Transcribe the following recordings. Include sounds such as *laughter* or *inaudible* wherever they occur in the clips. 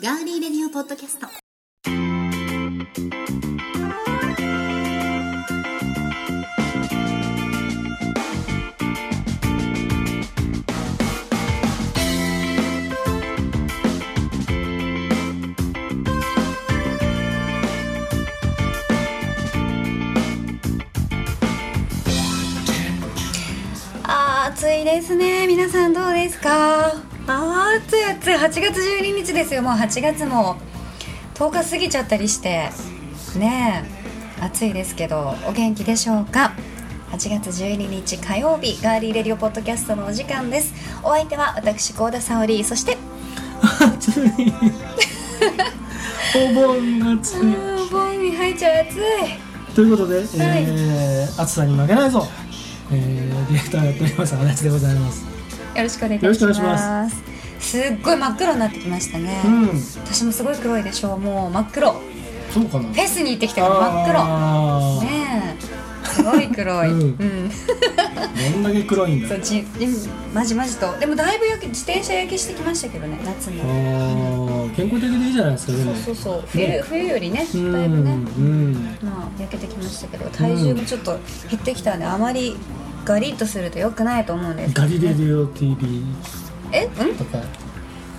ガーリーレディオポッドキャスト。あー暑いですね。皆さんどうですか？暑い暑い8月12日ですよ。もう8月も10日過ぎちゃったりして。ねえ。暑いですけどお元気でしょうか？8月12日火曜日ガーリーレディオポッドキャストのお時間です。お相手は私高田沙織。そして暑いお盆暑い。うんボンに入っちゃう暑い。ということで、えー暑さに負けないぞ、えー、ディレクターやっております足立でございます。よろしくお願いしますすっごい真っ黒になってきましたね、うん。私もすごい黒いでしょう。もう真っ黒。フそうかな。ェスに行ってきたから真っ黒。あねえ。すごい黒い、うん。うん、ーどんだけ黒いんだ。そうじうん。まじまじと。でもだいぶ焼け自転車焼けしてきましたけどね夏あもー。健康的でいいじゃないですかでも。そうそうそう。冬,、ね。冬よりねうん。だいぶね、うん。まあ焼けてきましたけど体重もちょっと減ってきたんで、あまりガリッとすると良くないと思うんですガリレディオ TV えうん？とか。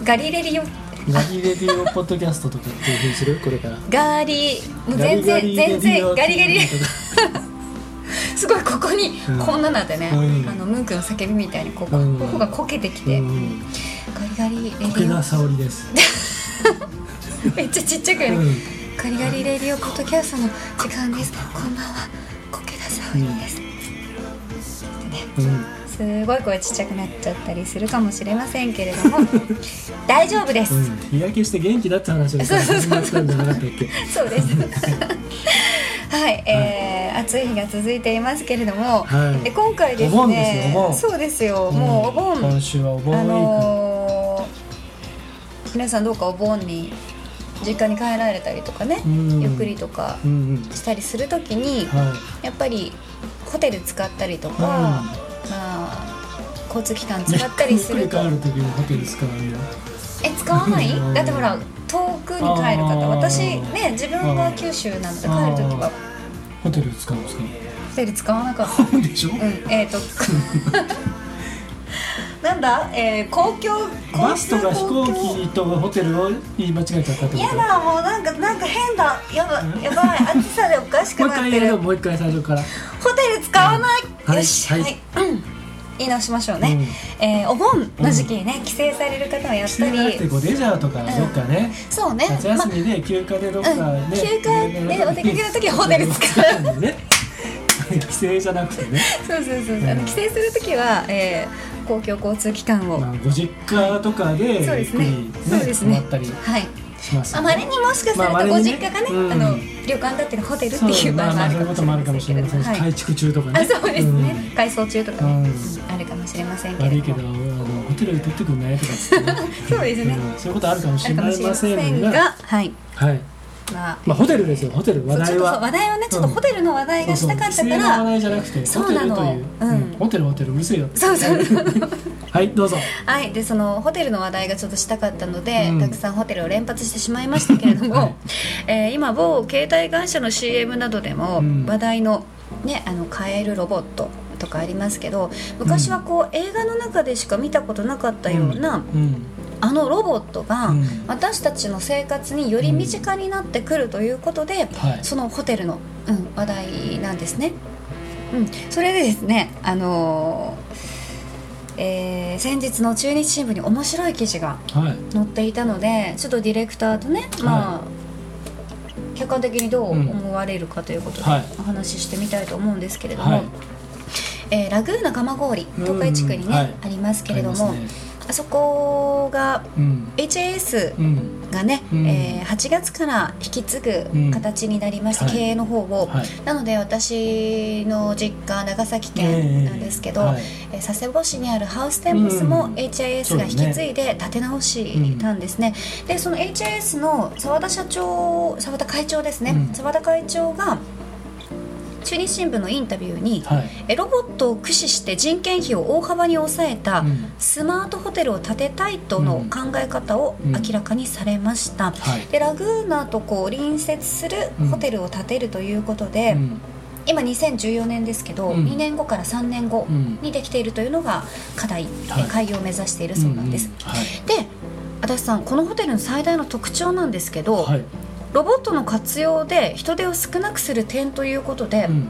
ガリレリオガリレディオポッドキャストとかっていうふうにする？これから。ガリもう全然全然ガリガリ。*laughs* すごいここにうん。こんななってね、うん。あのムンクの叫びみたいにこう、うん。ここがこけてきて、うん。ガリガリレディ苔田沙織です。オ *laughs* めっちゃちっちゃく、うん。ガリガリレディオポッドキャストの時間です。こんばんは。こけださおりです、うんすごい声ちっちゃくなっちゃったりするかもしれませんけれども *laughs* 大丈夫です、うん、日焼けして元気だって話をさそうそうそう始まったんじゃなかったっけそうです。*laughs* はい、えー暑い日が続いていますけれども、はい。で今回ですねそうですよ、もうお盆、今週はお盆ウあのー皆さんどうかお盆に実家に帰られたりとかね、うん。ゆっくりとかうんうん。したりするときに、はやっぱりホテル使ったりとか、うん。まあ交通機関い使ったりすると。る時にホテル使うんだえ使わない？*laughs* うん。だってほら遠くに帰る方。私ね自分は九州なので帰る時は。ホテル使うんですか？ホテル使わなかった。でしょ、うん。えっ、ー、と *laughs* なんだ、えー、公共バスとか飛行機とホテルを言い間違えちゃったってこと？やだもうなんかなんか変だ。やばやばい。暑さでおかしくもう一回やなってるろうもう一回最初から。ホテル使わない、うんよし。はい。うん言い直しましょうね、えーお盆の時期にね帰省される方はやっぱ帰省じゃなくてりこうレジャーとかどっかね、そうね。夏休みで休暇でどっかね、うん。休暇でお出かけの時はホテル使ううんね。*laughs* 帰省じゃなくてね、そうそうそう、あの帰省する時は、えー公共交通機関を、まあ、ご実家とかでそうですねそうですね。泊まったり。はいしますあまりにもしかするとご実家がね、うん。あの旅館だったりホテルっていう場合もあるかもしれませんし、はい。改築中とかね。あそうですね、改装中とか、うん。あるかもしれませんうんけれども。悪いけどあのホテルで取ってくんないとか *laughs* そうですね。ん。そういうことあるかもしれまませんがはい。はいまあ。まあホテルですよ。ホテル。話題は。話題をねちょっとホテルの話題がしたかったから。話題じゃなくてそうなの。ホテルという、うん。ホテルホテル。うるせえよ。そうそう。*laughs* はいどうぞ。はいでそのホテルの話題がちょっとしたかったので、うん。たくさんホテルを連発してしまいましたけれども、*laughs* はい。えー今某携帯会社の CM などでもうん。話題の,、ね、あのカエルロボットとかありますけど昔はこう、映画の中でしか見たことなかったような、うんあのロボットがうん。私たちの生活により身近になってくるということで、はい。そのホテルの、うん、話題なんですね。うん、それでですね、あのーえー先日の中日新聞に面白い記事がはい。載っていたのでちょっとディレクターとね、まあ客観的にどう思われるかということではい。お話ししてみたいと思うんですけれども、はい。えーラグーナ蒲郡東海地区にね、うんはい。ありますけれどもあ,、そこがうん。HAS うん。がね、うん。えー8月から引き継ぐ形になりまして、うんはい。経営の方を、はい。なので私の実家長崎県なんですけど、え佐世保市にあるハウステンボスもうん。HIS が引き継いで立て直しなんですね、でその HIS の澤田社長澤田会長ですね、うん。澤田会長が中日新聞のインタビューに、はい。えロボットを駆使して人件費を大幅に抑えたうん。スマートホテルを建てたいとの考え方を明らかにされました、はい。でラグーナとこう隣接するホテルを建てるということで、うん。今2014年ですけど、うん。2年後から3年後うん。にできているというのが課題、はい。え開業を目指しているそうなんです、ん。はい。で足立さんこのホテルの最大の特徴なんですけど、はいロボットの活用で人手を少なくする点ということで、うん。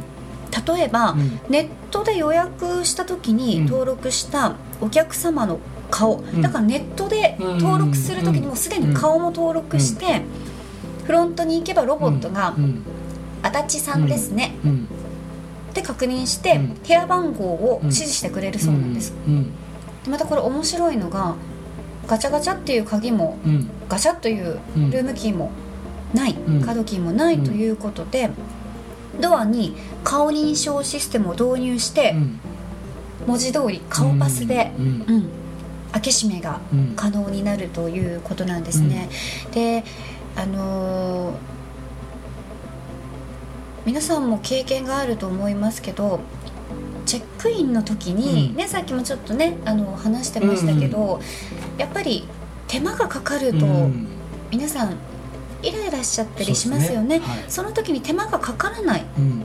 例えば、うん。ネットで予約した時にうん。登録したお客様の顔、ん。だからネットで登録する時にもうすでに顔も登録して、フロントに行けばロボットがうん「足立さんですね」うん。って確認して、うん。部屋番号を指示してくれるそうなんです、うん。でまたこれ面白いのがガチャガチャっていう鍵もうん。ガチャといううん。ルームキーもない、ん。カードキーもないということで、ドアに顔認証システムを導入して、うん。文字通り顔パスで、うん。うん。開け閉めがうん。可能になるということなんですね。であのー皆さんも経験があると思いますけどチェックインの時に、うん。ねさっきもちょっとねあの話してましたけど、やっぱり手間がかかると、うん。皆さんイライラしちゃったりしますよね。ね。はい。その時に手間がかからない。うん。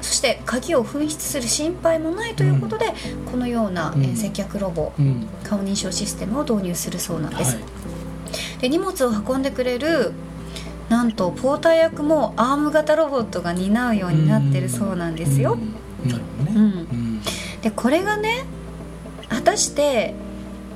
そして鍵を紛失する心配もないということで、このような、うん。えー接客ロボうん。顔認証システムを導入するそうなんです、はいで荷物を運んでくれるなんとポーター役もアーム型ロボットが担うようになってるそうなんですよ、うん。なるほどね。うんうん。でこれがね果たして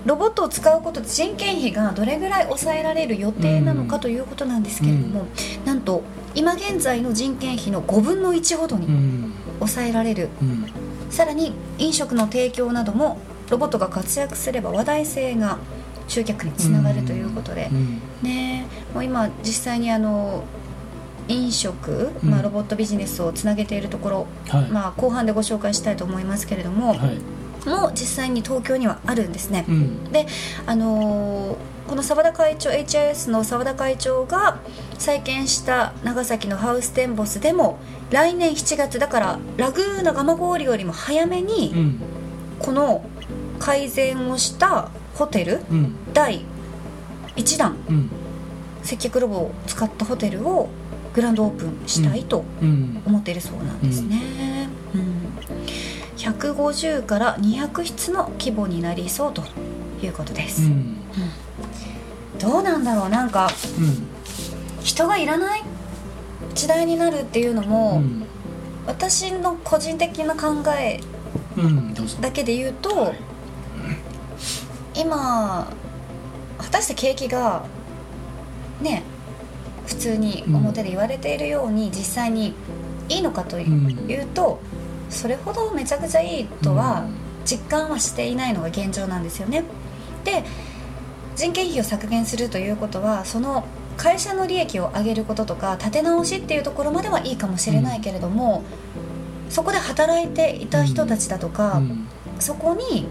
ロボットを使うことで人件費がどれぐらい抑えられる予定なのかということなんですけれども、なんと今現在の人件費の5分の1ほどうにん。抑えられる、うん。さらに飲食の提供などもロボットが活躍すれば話題性が集客につながるということで、うん。ねもう今実際にあの飲食、うん。まあ、ロボットビジネスをつなげているところ、はい。まあ、後半でご紹介したいと思いますけれども、はいもう実際に東京にはあるんですね。うん。であのーこの澤田会長 HIS の澤田会長が再建した長崎のハウステンボスでも来年7月だからラグーナ蒲郡よりも早めにうん。この改善をしたホテルうん。第1弾うん。接客ロボを使ったホテルをグランドオープンしたいとうん。思っているそうなんですね、うん150から200室の規模になりそうということです、うん。どうなんだろう？なんかうん。人がいらない時代になるっていうのうも、ん。私の個人的な考えだけで言うと今果たして景気がね普通に表で言われているように実際にいいのかというんうと、それほどめちゃくちゃいいとは実感はしていないのが現状なんですよね。で人件費を削減するということはその会社の利益を上げることとか立て直しっていうところまではいいかもしれないけれども、そこで働いていた人たちだとか、うん。そこに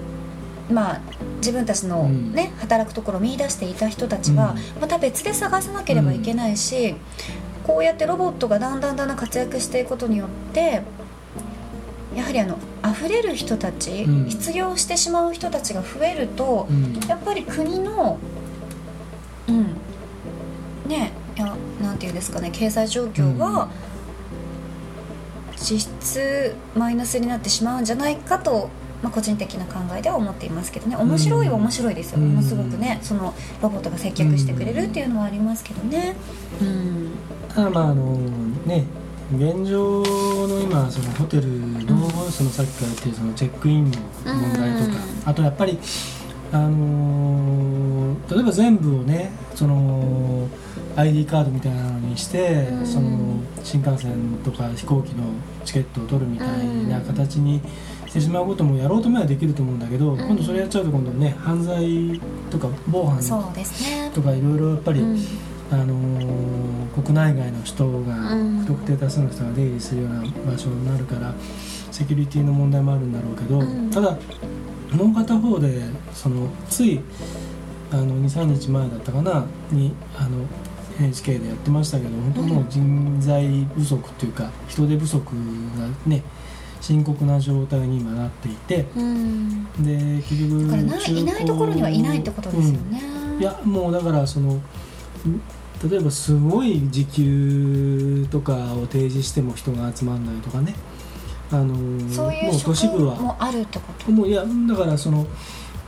まあ自分たちのうん。ね、働くところを見出していた人たちは、うん。また別で探さなければいけないし、こうやってロボットがだんだんだんだん活躍していくことによってやはりあの溢れる人たち、うん。失業してしまう人たちが増えると、うん。やっぱり国のうん。ねいやなんていうんですかね経済状況は実質マイナスになってしまうんじゃないかと、まあ、個人的な考えでは思っていますけどね。面白いは面白いですよ、うん。ものすごくねそのロボットが接客してくれるっていうのはありますけどね。うん。ただまああのね現状の今そのホテルのそのさっきから言ってるそのチェックインの問題とか、あとやっぱりあのー例えば全部をねその ID カードみたいなのにして、うん。その新幹線とか飛行機のチケットを取るみたいな形にしてしまうこともやろうと思えばできると思うんだけど、ん。今度それやっちゃうと今度ね犯罪とか防犯そうですね。とかいろいろやっぱり、うん。あのー国内外の人が、うん。不特定多数の人が出入りするような場所になるからセキュリティの問題もあるんだろうけど、うん。ただもう片方でそのついあの23日前だったかなにあの、NHK でやってましたけど本当もう人材不足っていうか人手不足がね深刻な状態に今なっていてうん。で結局だからいないところにはいないってことですよね、うん。いやもうだからそのん例えばすごい時給とかを提示しても人が集まんないとかねあのもうそういう職都市部は。もあるってこと？もういやだからその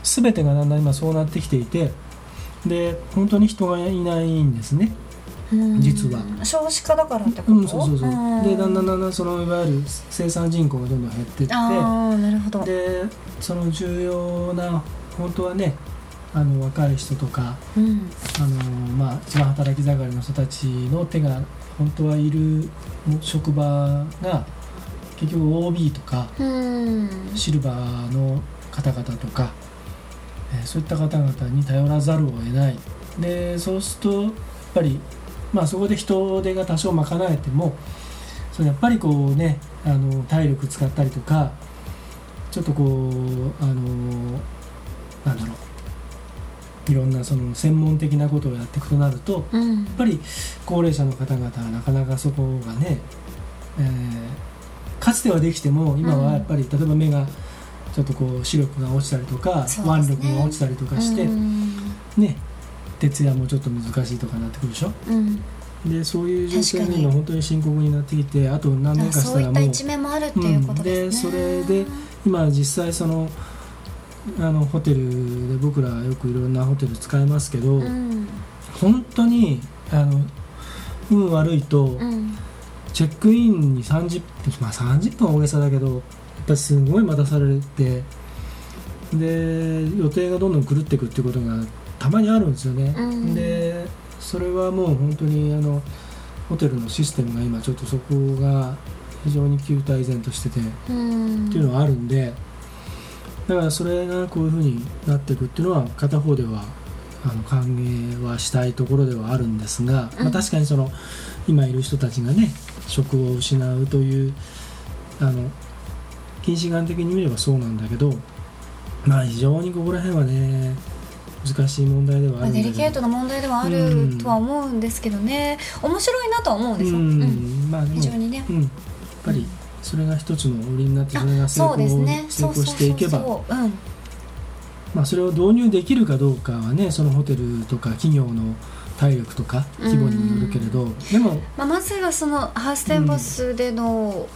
全てがだんだん今そうなってきていてで本当に人がいないんですね、うん。実は。少子化だからってこと、うん、そうそうそう、ん。でだんだんだんだんそのいわゆる生産人口がどんどん減っていってああなるほど。でその重要な本当はねあの若い人とかうん。あの、まあ、一番働き盛りの人たちの手が本当はいる職場が結局 OB とかうん。シルバーの方々とか、えーそういった方々に頼らざるを得ない。でそうするとやっぱり、まあ、そこで人手が多少賄えてもそれやっぱりこうねあの体力使ったりとかちょっとこうあのなんだろう。いろんなその専門的なことをやっていくとなるとうん。やっぱり高齢者の方々はなかなかそこがね、えーかつてはできても今はやっぱり、例えば目がちょっとこう視力が落ちたりとか、腕力が落ちたりとかして、うん。ね徹夜もちょっと難しいとかなってくるでしょ？うん。でそういう状況が今本当に深刻になってきてあと何年かしそういったらもうた一面もあるっていうことででそれで今実際そのあのホテルで僕らよくいろんなホテル使いますけど、うん。本当にあの運悪いと、うんチェックインに30分まあ30分は大げさだけどやっぱりすごい待たされてで予定がどんどん狂っていくっていうことがたまにあるんですよね、うん。でそれはもう本当にあのホテルのシステムが今ちょっとそこが非常に旧態依然としててっうん。ていうのはあるんでだからそれがこういうふうになっていくっていうのは片方ではあの歓迎はしたいところではあるんですが、うん。まあ、確かにその今いる人たちがね職を失うというあの近視眼的に見ればそうなんだけどまあ非常にここら辺はね難しい問題ではあまあ、るデリケートな問題ではあうん。るとは思うんですけどね。面白いなとは思うんですよ、ううん。んまあ非常にね。うん、やっぱりそれが一つの売りになってそれが成功,、ね。成功していけば。まあ、それを導入できるかどうかはねそのホテルとか企業の体力とか規模によるけれどでもまあ、まずはそのハウステンボスでの、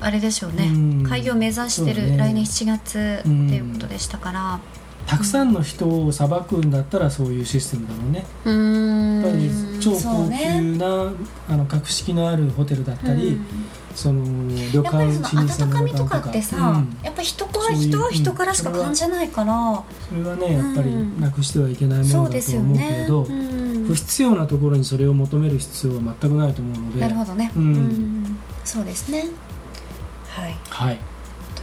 あれでしょうね、うん。開業を目指してる、ね。来年7月っていうことでしたから。たくさんの人を裁くんだったらそういうシステムだろうね。うーん。やっぱり超高級な、あの格式のあるホテルだったり、うん。その旅やっぱ館りその温かみとかかってさ、うん。やっぱ人はそういう人は人からしか感じないから、それはねやっぱりうんなくしてはいけないものだと思うけねれど、うん不必要なところにそれを求める必要は全くないと思うので。なるほどね、うん。うん。そうですね。はい。はい。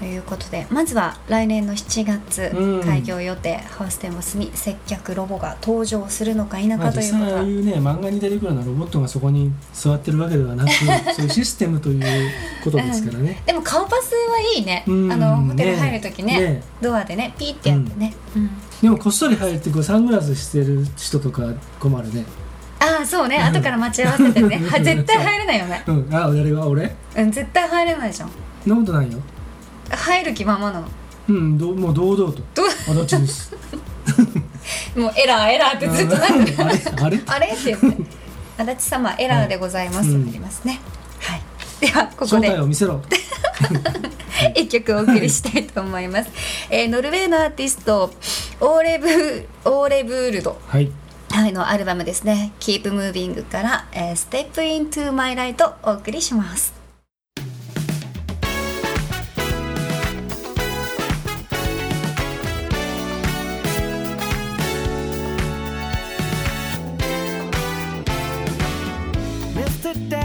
ということでまずは来年の7月うん。開業予定、ハウステンボスに接客ロボが登場するのか否まあ、かということは、実際ああいうね漫画に出てくるようなロボットがそこに座ってるわけではなく *laughs* そういうシステムということですからね、でも顔パスはいいね、うん。あのホテル入る時ねね。ドアでねピーってやってね、うんでもこっそり入ってこうサングラスしてる人とか困るね。ああそうね。後から待ち合わせてねは *laughs* 絶対入れないよね。う。ん。あ俺は俺？うん絶対入れないじゃん。そんなことないよ入る気ままなの。うんどうもう堂々と。どう？あどっちです？*laughs* もうエラーエラーってずっとなってる。あれ？あれ？*laughs* あれ？って言って。足立様エラーでございます。となりますね、はい。ではここ正で体を見せろ *laughs* 一曲お送りしたいと思います、えーノルウェーのアーティストオーレブオーレブールド。はい。はいのアルバムですね「Keep Moving」から「えー Step Into My Light」をお送りします。Mr. Doubt,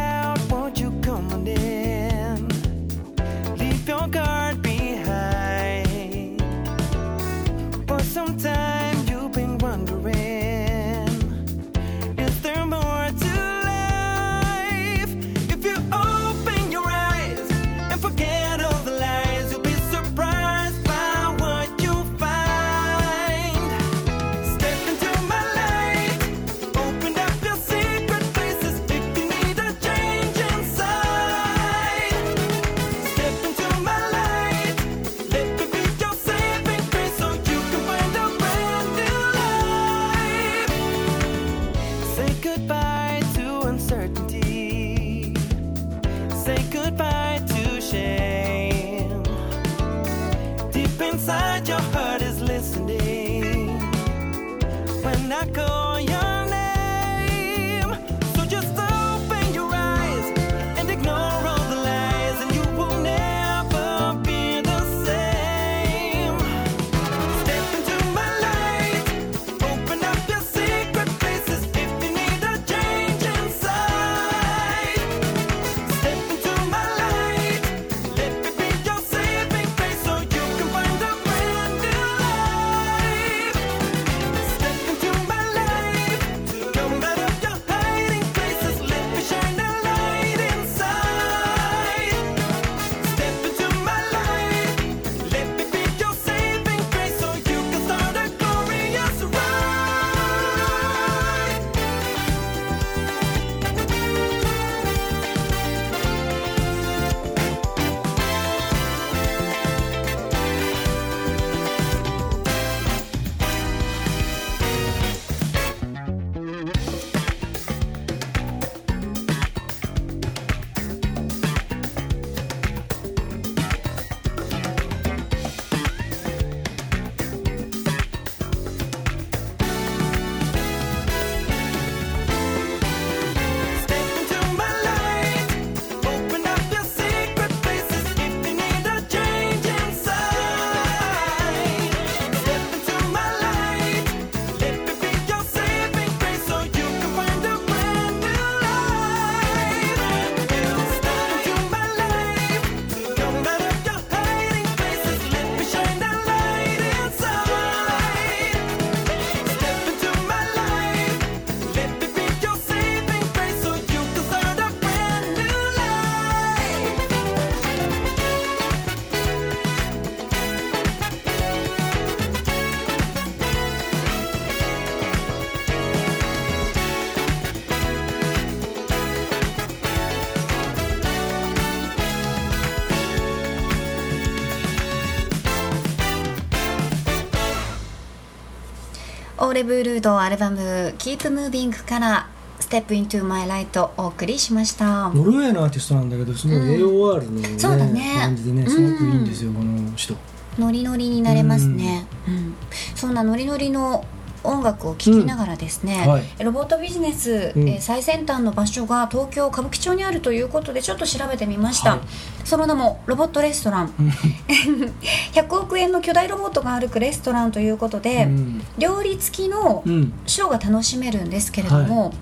オーレブールードアルバム「Keep Moving」から「Step Into My Light」をお送りしました。ノルウェーのアーティストなんだけどすごい AOR の、ねそうだね。感じでねすごくいいんですよ、この人。ノリノリになれますね、うん。そんなノリノリの音楽を聴きながらですね、うん。はい。ロボットビジネス、うん。えー最先端の場所が東京歌舞伎町にあるということでちょっと調べてみました、はい。その名もロボットレストラン。*laughs* 100億円の巨大ロボットが歩くレストランということで、うん。料理付きのうん。ショーが楽しめるんですけれども、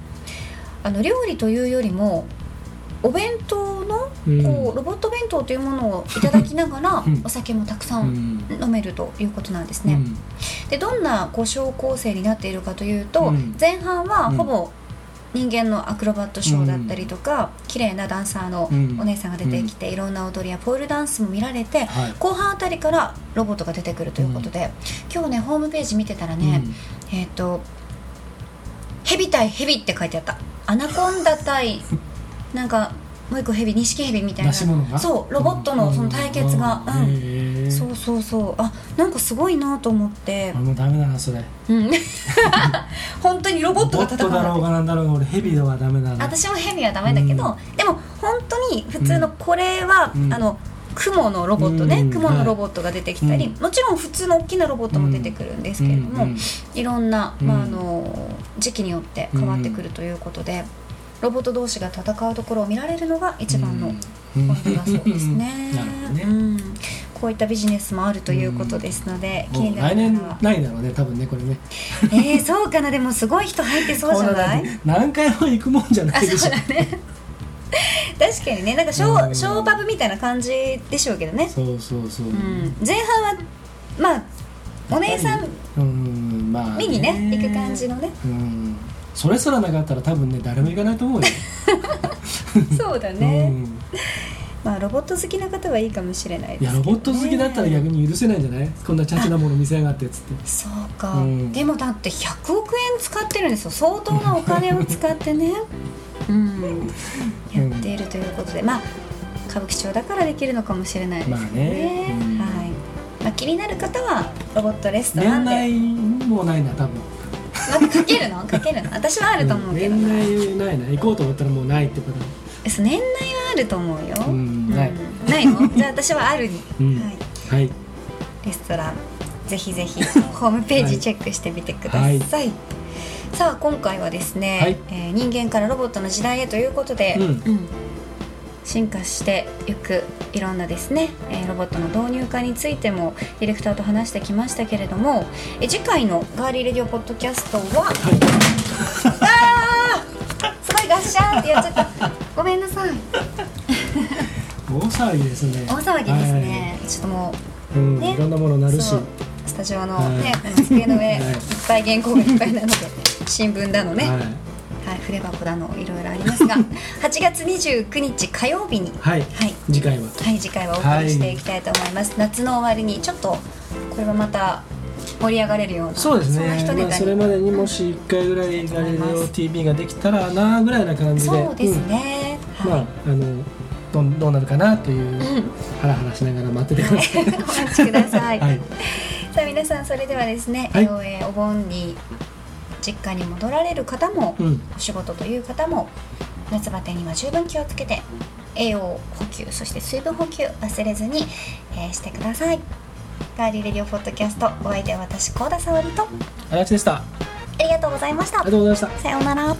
あの料理というよりもお弁当のうん。こうロボット弁当というものをいただきながらうん。お酒もたくさうん。ん飲めるということなんですね。うん。でどんなこうショー構成になっているかというと、うん。前半はうん。ほぼ人間のアクロバットショーだったりとか、綺麗なダンサーのうん。お姉さんが出てきて、いろんな踊りやポールダンスも見られて、はい。後半あたりからロボットが出てくるということで、今日ねホームページ見てたらね、えっ、と「ヘビ対ヘビ」って書いてあった。アナコンダ対なんかもう一個ヘビ錦ヘビみたいな。そうロボットのその対決が。うん、そうそうそう。あなんかすごいなと思って。俺もうダメだなそれ。うん。*laughs* 本当にロボットが戦ボットだろうがなんだろうが俺ヘビではダメだな。私もヘビはダメだけど、うでも本当に普通のこれは、うん。あの蜘蛛のロボットね、うん蜘蛛のロボットが出てきたり、はい。もちろん普通の大きなロボットも出てくるんですけれども、うんうんいろんな、うんまあ、あの時期によって変わってくるということで、ロボット同士が戦うところを見られるのが一番のうん。ポイントだそうですね。うん、こういったビジネスもあるということですので、気もに来年ないだろうね多分ねこれね。えー、そうかな。でもすごい人入ってそうじゃない？*laughs* 何回も行くもんじゃなあいでしょ。そうだね。確かにね。なんかショうん。ーショーパブみたいな感じでしょうけどね、そうそうそう、うん、前半はまあお姉さんうんまあ見にね行く感じのね。うんそれすらなかったら多分ね誰も行かないと思うよ。*laughs* そうだね、うん。まあロボット好きな方はいいかもしれないですね、やロボット好きだったら逆に許せないんじゃない？こんなチャチなもの見せやがってっつって。そうか、うん。でもだって100億円使ってるんですよ。相当なお金を使ってね。*laughs* うん。やっているということで、まあ歌舞伎町だからできるのかもしれないですね,、まあね。うんはい。まあ、気になる方はロボットレストランで。年内もないな多分かけるの？かけるの？私はあると思うけど、年内ないな。行こうと思ったらもうないってこと。年内はあると思うよ、うんない。ないの？じゃあ私はある。に、うん。はい、はい。レストラン。ぜひぜひホームページチェックしてみてください、はい。さあ今回はですね、はい。えー人間からロボットの時代へということで、うん進化していくいろんなですね、えーロボットの導入化についてもディレクターと話してきましたけれども、えー次回の「ガーリーレディオポッドキャストは」あーすごいガッシャーンってやっちゃった。ごめんなさい。大騒ぎですね。大騒ぎですね、ちょっともうはいうんね。いろんなものなるし。スタジオのはい。ね、この机の上、*laughs* はい。い、っぱい原稿がいっぱいなので新聞だのね、はいはい筆箱だのいろいろありますが *laughs* 8月29日火曜日にはい。はい、次回ははい、次回はお送りしていきたいと思います、夏の終わりにちょっとこれはまた盛り上がれるようなそうですね。まあ、それまでにもし1回ぐらいガリレオ TV ができたらなぐらいな感じで。そうですね、うん。まあはい。あのどんどうなるかなといううん。ハラハラしながら待っててください。お待ちください、*laughs* はい。さあ皆さんそれではですね、はい。えーお盆に実家に戻られる方も、うん。お仕事という方も夏バテには十分気をつけて栄養補給そして水分補給忘れずに、えーしてください。ガーリーレディオポッドキャストお相手は私高田沙織と足立でした。あありがとうございました。りがとうございました。さようなら